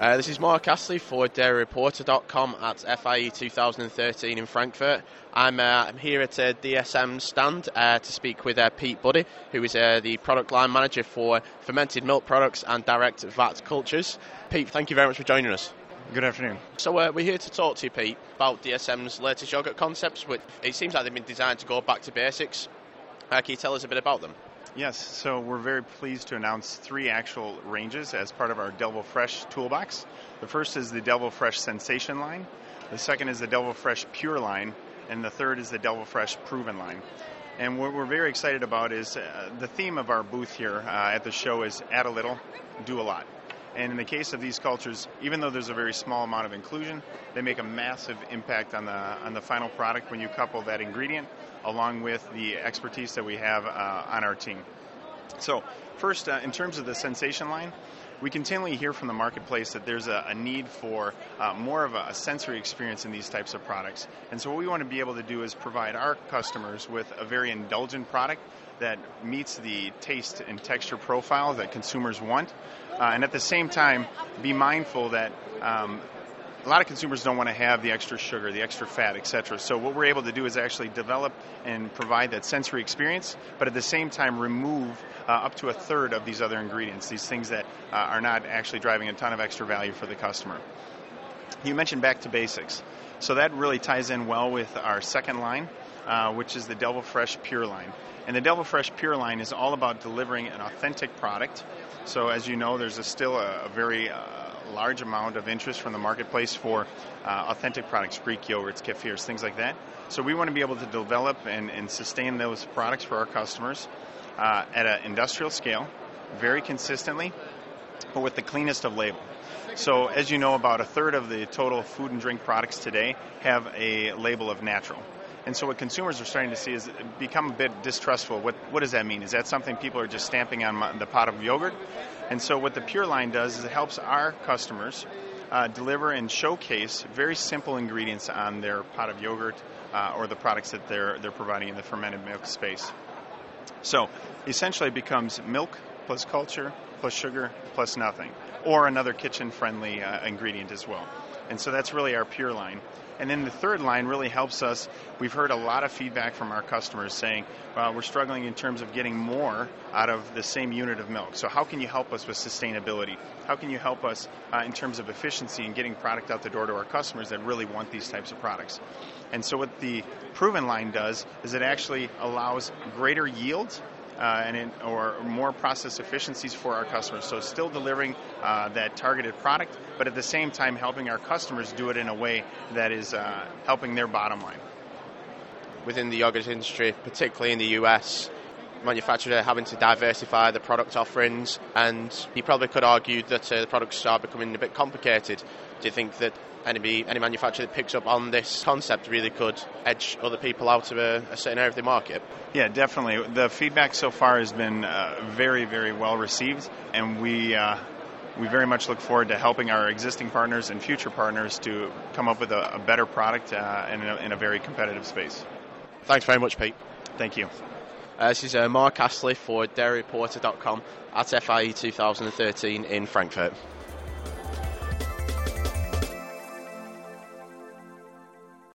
Uh, this is Mark Astley for DairyReporter.com at FIE 2013 in Frankfurt. I'm, uh, I'm here at uh, DSM stand uh, to speak with uh, Pete Buddy, who is uh, the product line manager for fermented milk products and direct vat cultures. Pete, thank you very much for joining us. Good afternoon. So uh, we're here to talk to you, Pete, about DSM's latest yogurt concepts. Which it seems like they've been designed to go back to basics. can you tell us a bit about them? Yes, so we're very pleased to announce three actual ranges as part of our Delvo Fresh toolbox. The first is the Delvo Fresh Sensation line, the second is the Delvo Fresh Pure line, and the third is the Delvo Fresh Proven line. And what we're very excited about is uh, the theme of our booth here uh, at the show is add a little, do a lot. And in the case of these cultures, even though there's a very small amount of inclusion, they make a massive impact on the on the final product when you couple that ingredient along with the expertise that we have uh, on our team. So, first, uh, in terms of the sensation line, we continually hear from the marketplace that there's a, a need for uh, more of a, a, sensory experience in these types of products. And so, what we want to be able to do is provide our customers with a very indulgent product that meets the taste and texture profile that consumers want, uh, and at the same time, be mindful that um, a lot of consumers don't want to have the extra sugar, the extra fat, etc. So what we're able to do is actually develop and provide that sensory experience, but at the same time remove uh, up to a third of these other ingredients, these things that uh, are not actually driving a ton of extra value for the customer. You mentioned back to basics. So that really ties in well with our second line, uh, which is the Delvo Fresh Pure line. And the Delvo Fresh Pure line is all about delivering an authentic product. So as you know, there's a still a, a very uh, large amount of interest from the marketplace for uh, authentic products, Greek yogurts, kefirs, things like that. So we want to be able to develop and, and sustain those products for our customers uh, at an industrial scale, very consistently, but with the cleanest of label. So, as you know, about a third of the total food and drink products today have a label of natural. And so what consumers are starting to see is become a bit distrustful. What, what does that mean? Is that something people are just stamping on the pot of yogurt? And so what the Pure line does is it helps our customers uh, deliver and showcase very simple ingredients on their pot of yogurt uh, or the products that they're, they're providing in the fermented milk space. So essentially it becomes milk plus culture plus sugar plus nothing, or another kitchen friendly uh, ingredient as well. And so that's really our pure line. And then the third line really helps us. We've heard a lot of feedback from our customers saying, well, we're struggling in terms of getting more out of the same unit of milk. So, how can you help us with sustainability? How can you help us uh, in terms of efficiency and getting product out the door to our customers that really want these types of products? And so, what the proven line does is it actually allows greater yields uh, and in, or more process efficiencies for our customers. So still delivering uh, that targeted product, but at the same time helping our customers do it in a way that is uh, helping their bottom line. Within the yogurt industry, particularly in the US, manufacturers are having to diversify the product offerings, and you probably could argue that uh, the products are becoming a bit complicated. Do you think that any any manufacturer that picks up on this concept really could edge other people out of a, a certain area of the market? Yeah, definitely. The feedback so far has been uh, very, very well received, and we. Uh, we very much look forward to helping our existing partners and future partners to come up with a, a better product uh, in, a, in a very competitive space. Thanks very much, Pete. Thank you. Uh, this is uh, Mark Astley for DairyReporter.com at FIE 2013 in Frankfurt.